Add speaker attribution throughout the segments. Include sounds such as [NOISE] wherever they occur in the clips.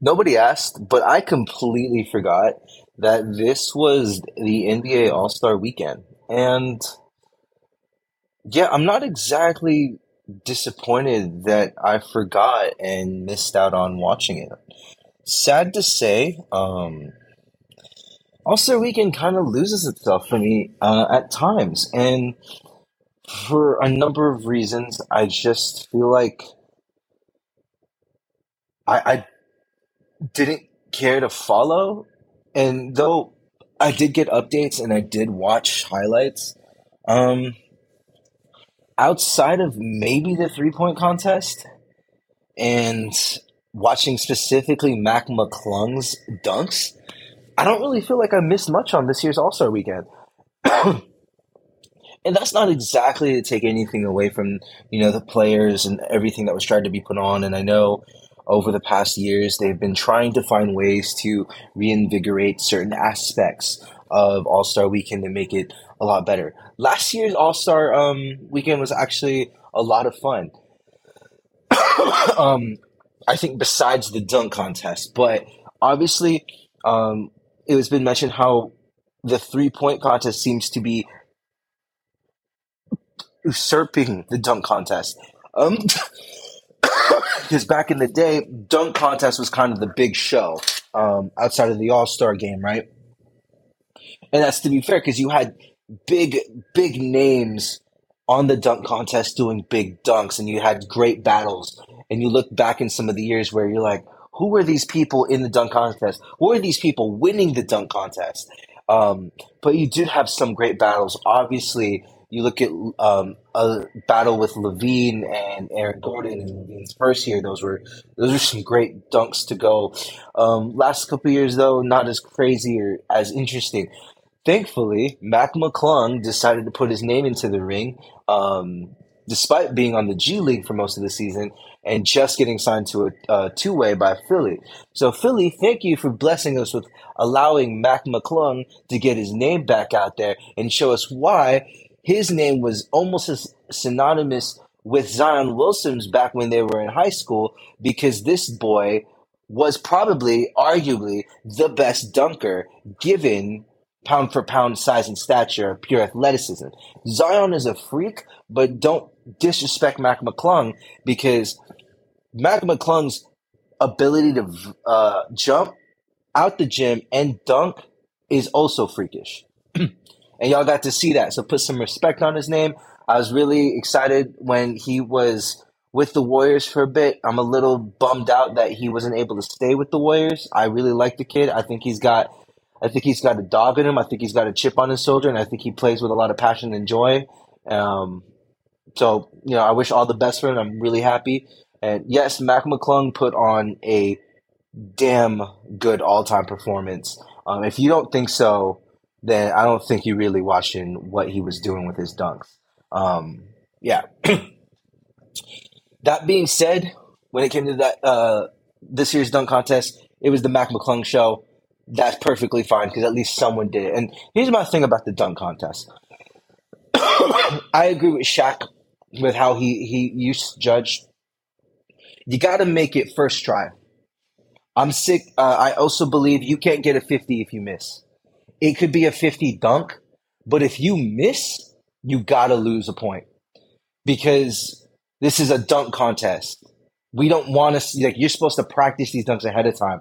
Speaker 1: Nobody asked, but I completely forgot that this was the NBA All Star weekend. And yeah, I'm not exactly disappointed that I forgot and missed out on watching it. Sad to say, um, All Star weekend kind of loses itself for me uh, at times. And for a number of reasons, I just feel like I, I didn't care to follow. And though I did get updates and I did watch highlights, um, outside of maybe the three point contest and watching specifically Mac McClung's dunks, I don't really feel like I missed much on this year's All Star weekend. [COUGHS] and that's not exactly to take anything away from you know the players and everything that was tried to be put on. And I know over the past years, they've been trying to find ways to reinvigorate certain aspects of All Star Weekend to make it a lot better. Last year's All Star um, Weekend was actually a lot of fun. [COUGHS] um, I think besides the dunk contest, but obviously, um, it has been mentioned how the three point contest seems to be usurping the dunk contest. Um, [LAUGHS] because back in the day, dunk contest was kind of the big show um, outside of the All Star game, right? And that's to be fair because you had big, big names on the dunk contest doing big dunks, and you had great battles. And you look back in some of the years where you're like, who were these people in the dunk contest? Who are these people winning the dunk contest? Um, but you did have some great battles. Obviously, you look at um, a battle with LaVine and Aaron Gordon in LaVine's first year; those were those were some great dunks to go. Um, last couple years, though, not as crazy or as interesting. Thankfully, Mac McClung decided to put his name into the ring, um, despite being on the G League for most of the season and just getting signed to a two way by Philly. So, Philly, thank you for blessing us with allowing Mac McClung to get his name back out there and show us why his name was almost as synonymous with Zion Williamson's back when they were in high school because this boy was probably, arguably, the best dunker given pound for pound size and stature of pure athleticism. Zion is a freak, but don't disrespect Mac McClung because Mac McClung's ability to uh, jump out the gym and dunk is also freakish. [CLEARS THROAT] and y'all got to see that. So put some respect on his name. I was really excited when he was with the Warriors for a bit. I'm a little bummed out that he wasn't able to stay with the Warriors. I really like the kid. I think he's got I think he's got a dog in him. I think he's got a chip on his shoulder, and I think he plays with a lot of passion and joy. Um, so, you know, I wish all the best for him. I'm really happy. And yes, Mac McClung put on a damn good all time performance. Um, if you don't think so, then I don't think you're really watching what he was doing with his dunks. Um, yeah. [CLEARS THROAT] that being said, when it came to that uh, this year's dunk contest, it was the Mac McClung show. That's perfectly fine because at least someone did it. And here's my thing about the dunk contest. [COUGHS] I agree with Shaq with how he he used judge. You got to make it first try. I'm sick. Uh, I also believe you can't get a 50 if you miss it could be a 50 dunk, but if you miss, you gotta lose a point because this is a dunk contest. We don't want to see like you're supposed to practice these dunks ahead of time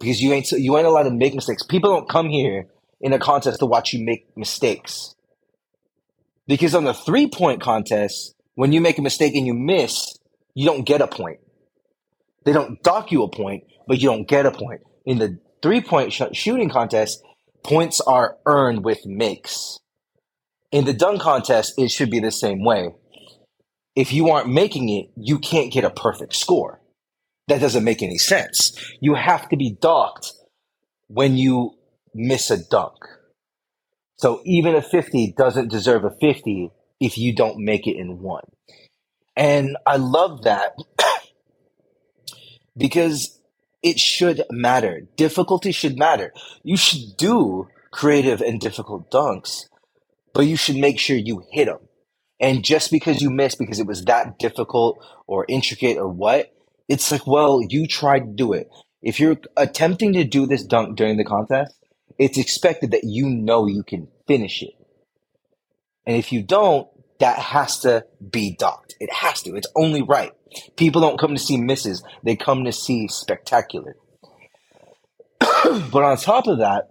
Speaker 1: because you ain't you ain't allowed to make mistakes. People don't come here in a contest to watch you make mistakes. Because on the three point contest, when you make a mistake and you miss, you don't get a point. They don't dock you a point, but you don't get a point. In the three point sh- shooting contest, points are earned with makes. In the dunk contest, it should be the same way. If you aren't making it, you can't get a perfect score. That doesn't make any sense. You have to be docked when you miss a dunk. So even a 50 doesn't deserve a 50 if you don't make it in one. And I love that [CLEARS THROAT] because it should matter. Difficulty should matter. You should do creative and difficult dunks, but you should make sure you hit them. And just because you missed because it was that difficult or intricate or what, it's like, well, you tried to do it. If you're attempting to do this dunk during the contest, it's expected that you know you can finish it. And if you don't, that has to be docked. It has to. It's only right. People don't come to see misses, they come to see spectacular. [CLEARS THROAT] but on top of that,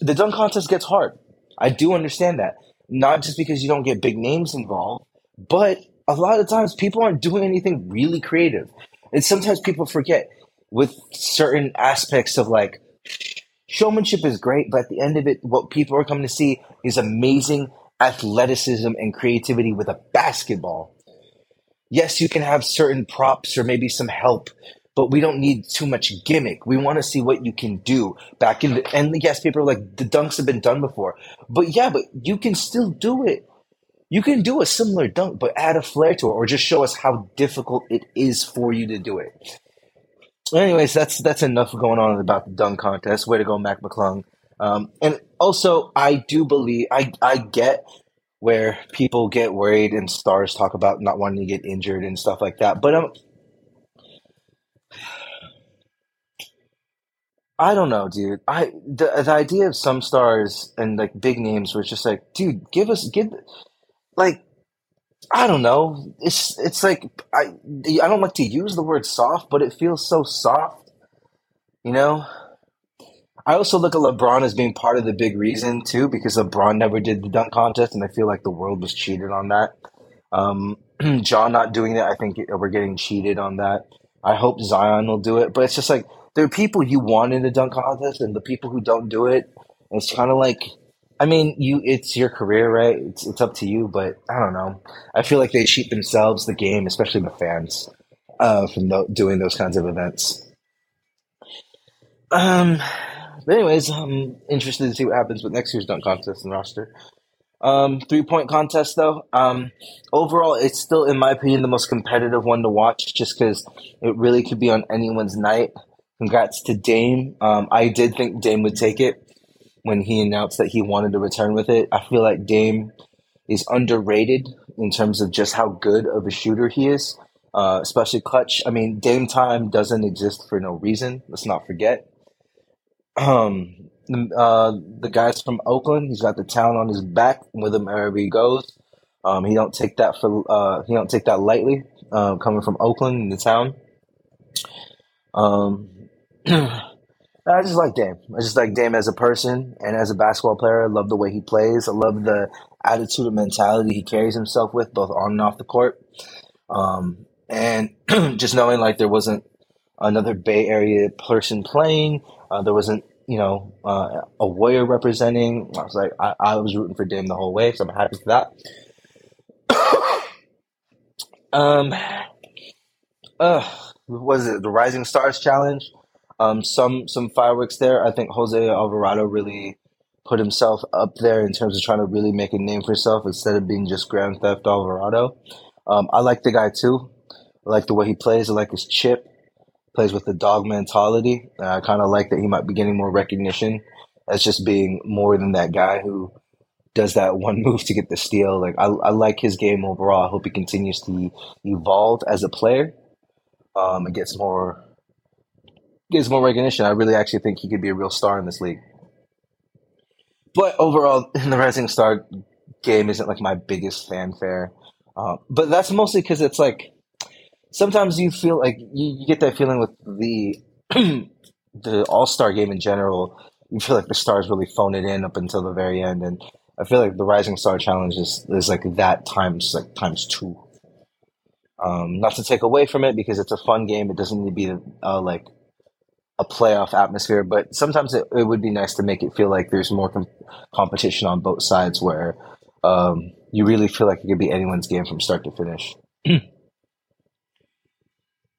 Speaker 1: the dunk contest gets hard. I do understand that. Not just because you don't get big names involved, but a lot of times people aren't doing anything really creative. And sometimes people forget with certain aspects of like showmanship is great, but at the end of it, what people are coming to see is amazing athleticism and creativity with a basketball. Yes, you can have certain props or maybe some help, but we don't need too much gimmick. We want to see what you can do back in the, and yes, people are like, the dunks have been done before. But yeah, but you can still do it. You can do a similar dunk, but add a flair to it or just show us how difficult it is for you to do it. Anyways, that's that's enough going on about the dunk contest. Way to go, Mac McClung. Um, and also, I do believe I I get where people get worried and stars talk about not wanting to get injured and stuff like that. But um, I don't know, dude. I the the idea of some stars and like big names was just like, dude, give us give like I don't know. It's it's like I I don't like to use the word soft, but it feels so soft. You know, I also look at LeBron as being part of the big reason too, because LeBron never did the dunk contest, and I feel like the world was cheated on that. Um, [CLEARS THROAT] John not doing it, I think we're getting cheated on that. I hope Zion will do it, but it's just like there are people you want in the dunk contest, and the people who don't do it. It's kind of like, I mean, you it's your career, right? It's it's up to you, but I don't know. I feel like they cheat themselves, the game, especially the fans, uh, from the, doing those kinds of events. Um, but anyways, I'm interested to see what happens with next year's dunk contest and roster. Um, three point contest though. Um, overall, it's still, in my opinion, the most competitive one to watch, just because it really could be on anyone's night. Congrats to Dame. Um, I did think Dame would take it when he announced that he wanted to return with it. I feel like Dame is underrated in terms of just how good of a shooter he is, uh, especially clutch. I mean, Dame time doesn't exist for no reason. Let's not forget um, the, uh, the guy's from Oakland. He's got the town on his back with him wherever he goes. Um, he don't take that for uh, he don't take that lightly. Uh, coming from Oakland the town. Um, [CLEARS THROAT] I just like Dame. I just like Dame as a person and as a basketball player. I love the way he plays. I love the attitude and mentality he carries himself with, both on and off the court. Um, and [CLEARS THROAT] just knowing like there wasn't another Bay Area person playing, uh, there wasn't you know, uh, a warrior representing. I was like, I, I was rooting for Dame the whole way, so I'm happy for that. [COUGHS] um, uh, was it the Rising Stars Challenge? Um, some some fireworks there. I think Jose Alvarado really put himself up there in terms of trying to really make a name for himself instead of being just Grand Theft Alvarado. Um, I like the guy too. I like the way he plays. I like his chip plays with the dog mentality. Uh, I kind of like that he might be getting more recognition as just being more than that guy who does that one [LAUGHS] move to get the steal. Like I, I like his game overall. I hope he continues to evolve as a player. Um, and gets more gets more recognition. I really actually think he could be a real star in this league. But overall, in [LAUGHS] the Rising Star game isn't like my biggest fanfare. Uh, but that's mostly because it's like sometimes you feel like you, you get that feeling with the [CLEARS THROAT] the All Star game in general. You feel like the stars really phone it in up until the very end, and I feel like the Rising Star Challenge is, is like that times like times two. Um, not to take away from it because it's a fun game. It doesn't need to be uh, like a playoff atmosphere, but sometimes it, it would be nice to make it feel like there's more com- competition on both sides where um, you really feel like it could be anyone's game from start to finish. [CLEARS THROAT]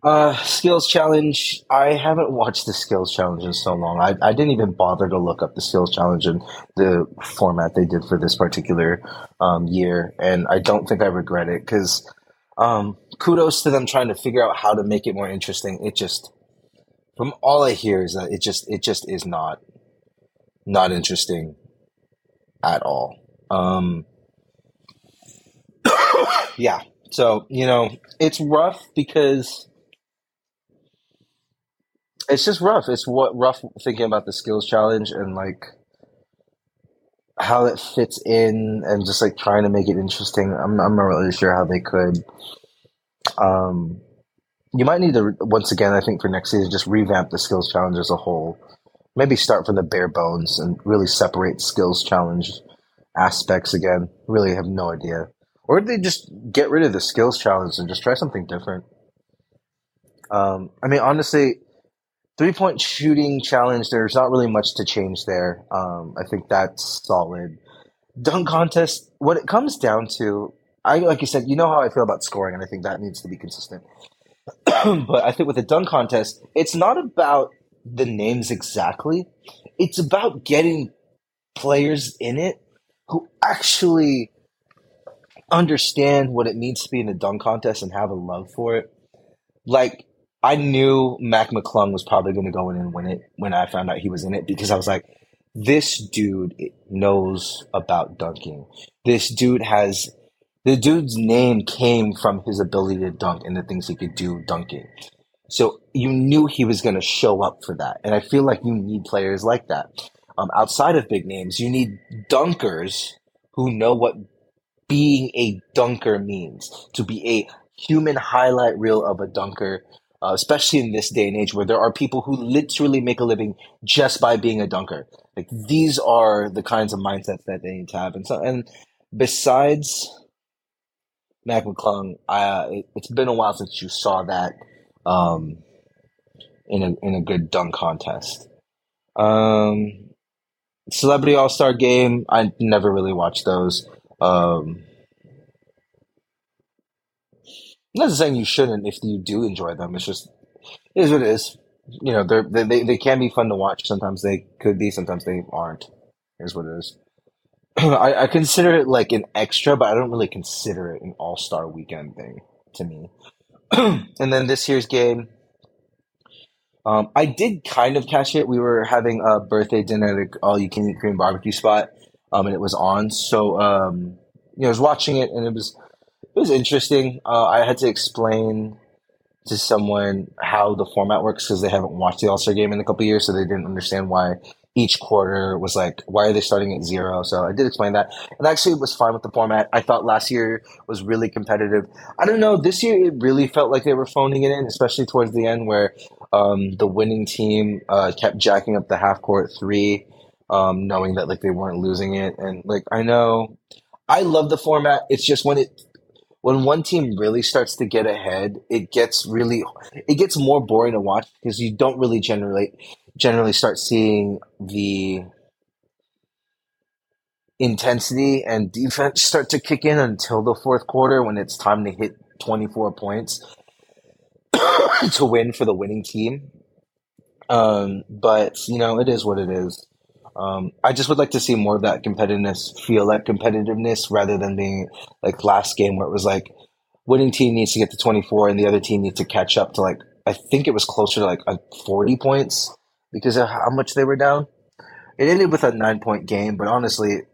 Speaker 1: Uh, skills challenge. I haven't watched the skills challenge in so long. I, I didn't even bother to look up the skills challenge and the format they did for this particular um, year, and I don't think I regret it because um, kudos to them trying to figure out how to make it more interesting. It just, from all I hear, is that it just it just is not not interesting at all. Um, [COUGHS] yeah, so you know it's rough because it's just rough. It's what rough thinking about the skills challenge and like how it fits in and just like trying to make it interesting. I'm I'm not really sure how they could. Um, you might need to once again. I think for next season, just revamp the skills challenge as a whole. Maybe start from the bare bones and really separate skills challenge aspects again. Really have no idea. Or they just get rid of the skills challenge and just try something different. Um, I mean, honestly, three point shooting challenge. There's not really much to change there. Um, I think that's solid. Dunk contest. What it comes down to, I like you said, you know how I feel about scoring, and I think that needs to be consistent. [CLEARS THROAT] but I think with the dunk contest, it's not about the names exactly. It's about getting players in it who actually understand what it means to be in a dunk contest and have a love for it. Like I knew Mac McClung was probably going to go in and win it when I found out he was in it because I was like, this dude knows about dunking. This dude has the dude's name came from his ability to dunk and the things he could do dunking. So you knew he was going to show up for that. And I feel like you need players like that. Um, outside of big names, you need dunkers who know what being a dunker means. To be a human highlight reel of a dunker, uh, especially in this day and age where there are people who literally make a living just by being a dunker. Like these are the kinds of mindsets that they need to have. And so, and besides Mac McClung, uh, it, has been a while since you saw that um, in a in a good dunk contest. Um, Celebrity All Star Game, I never really watched those. Um, I'm not saying you shouldn't if you do enjoy them. It's just it is what it is. You know, they're, they they they can be fun to watch. Sometimes they could be. Sometimes they aren't. Is what it is. [CLEARS THROAT] I, I consider it like an extra, but I don't really consider it an All Star Weekend thing to me. [CLEARS THROAT] and then this year's game, um, I did kind of catch it. We were having a birthday dinner at an all you can eat Korean barbecue spot, um, and it was on. So um, you know, I was watching it, and it was it was interesting. Uh, I had to explain to someone how the format works because they haven't watched the All Star game in a couple years, so they didn't understand why each quarter was like, why are they starting at zero? So I did explain that. And actually it was fine with the format. I thought last year was really competitive. I don't know, this year it really felt like they were phoning it in, especially towards the end where um, the winning team uh, kept jacking up the half court three, um, knowing that like they weren't losing it. And like I know I love the format. It's just when it when one team really starts to get ahead, it gets really it gets more boring to watch because you don't really generally generally start seeing the intensity and defense start to kick in until the fourth quarter when it's time to hit 24 points [COUGHS] to win for the winning team. Um, but you know, it is what it is. Um, I just would like to see more of that competitiveness, feel that competitiveness rather than being like last game where it was like winning team needs to get to 24 and the other team needs to catch up to like, I think it was closer to like a 40 points because of how much they were down. It ended with a nine point game, but honestly, it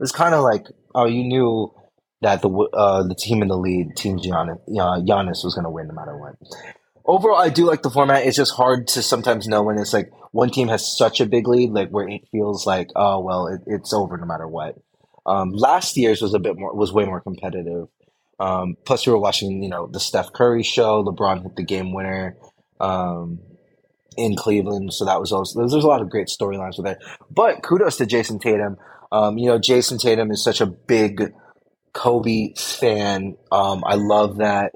Speaker 1: was kind of like, oh, you knew that the uh, the team in the lead, Team Giannis, uh, Giannis was going to win no matter what. Overall, I do like the format. It's just hard to sometimes know when it's like one team has such a big lead, like where it feels like, oh well, it, it's over no matter what. Um, last year's was a bit more, was way more competitive. Um, plus, we were watching, you know, the Steph Curry show. LeBron hit the game winner. Um, in Cleveland. So that was also there's, there's a lot of great storylines with it. But kudos to Jayson Tatum. Um, you know, Jayson Tatum is such a big Kobe fan. Um, I love that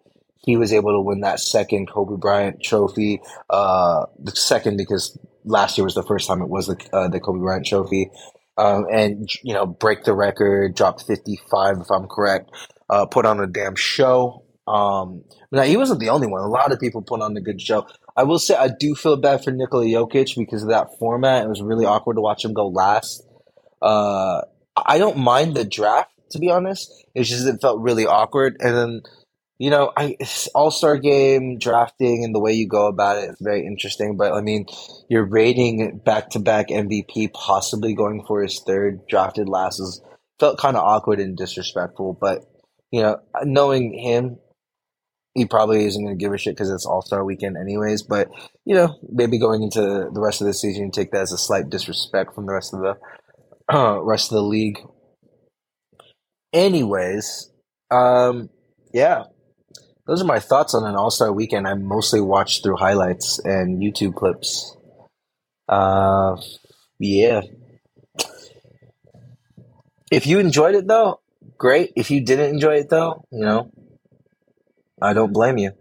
Speaker 1: he was able to win that second Kobe Bryant trophy. Uh, the second because last year was the first time it was the uh, the Kobe Bryant trophy. Um, and you know, break the record, dropped 55 if I'm correct. Uh, put on a damn show. Um, now he wasn't the only one. A lot of people put on a good show. I will say I do feel bad for Nikola Jokic because of that format. It was really awkward to watch him go last. Uh, I don't mind the draft to be honest. It's just it felt really awkward, and then you know, I All Star game drafting and the way you go about it is very interesting. But I mean, you're rating back to back MVP, possibly going for his third drafted last, is felt kind of awkward and disrespectful. But you know, knowing him, he probably isn't going to give a shit because it's All Star Weekend, anyways. But you know, maybe going into the rest of the season, take that as a slight disrespect from the rest of the uh, [CLEARS THROAT] rest of the league. Anyways, um, yeah, those are my thoughts on an All Star Weekend. I mostly watched through highlights and YouTube clips. Uh, yeah. If you enjoyed it though, great. If you didn't enjoy it though, you know, I don't blame you.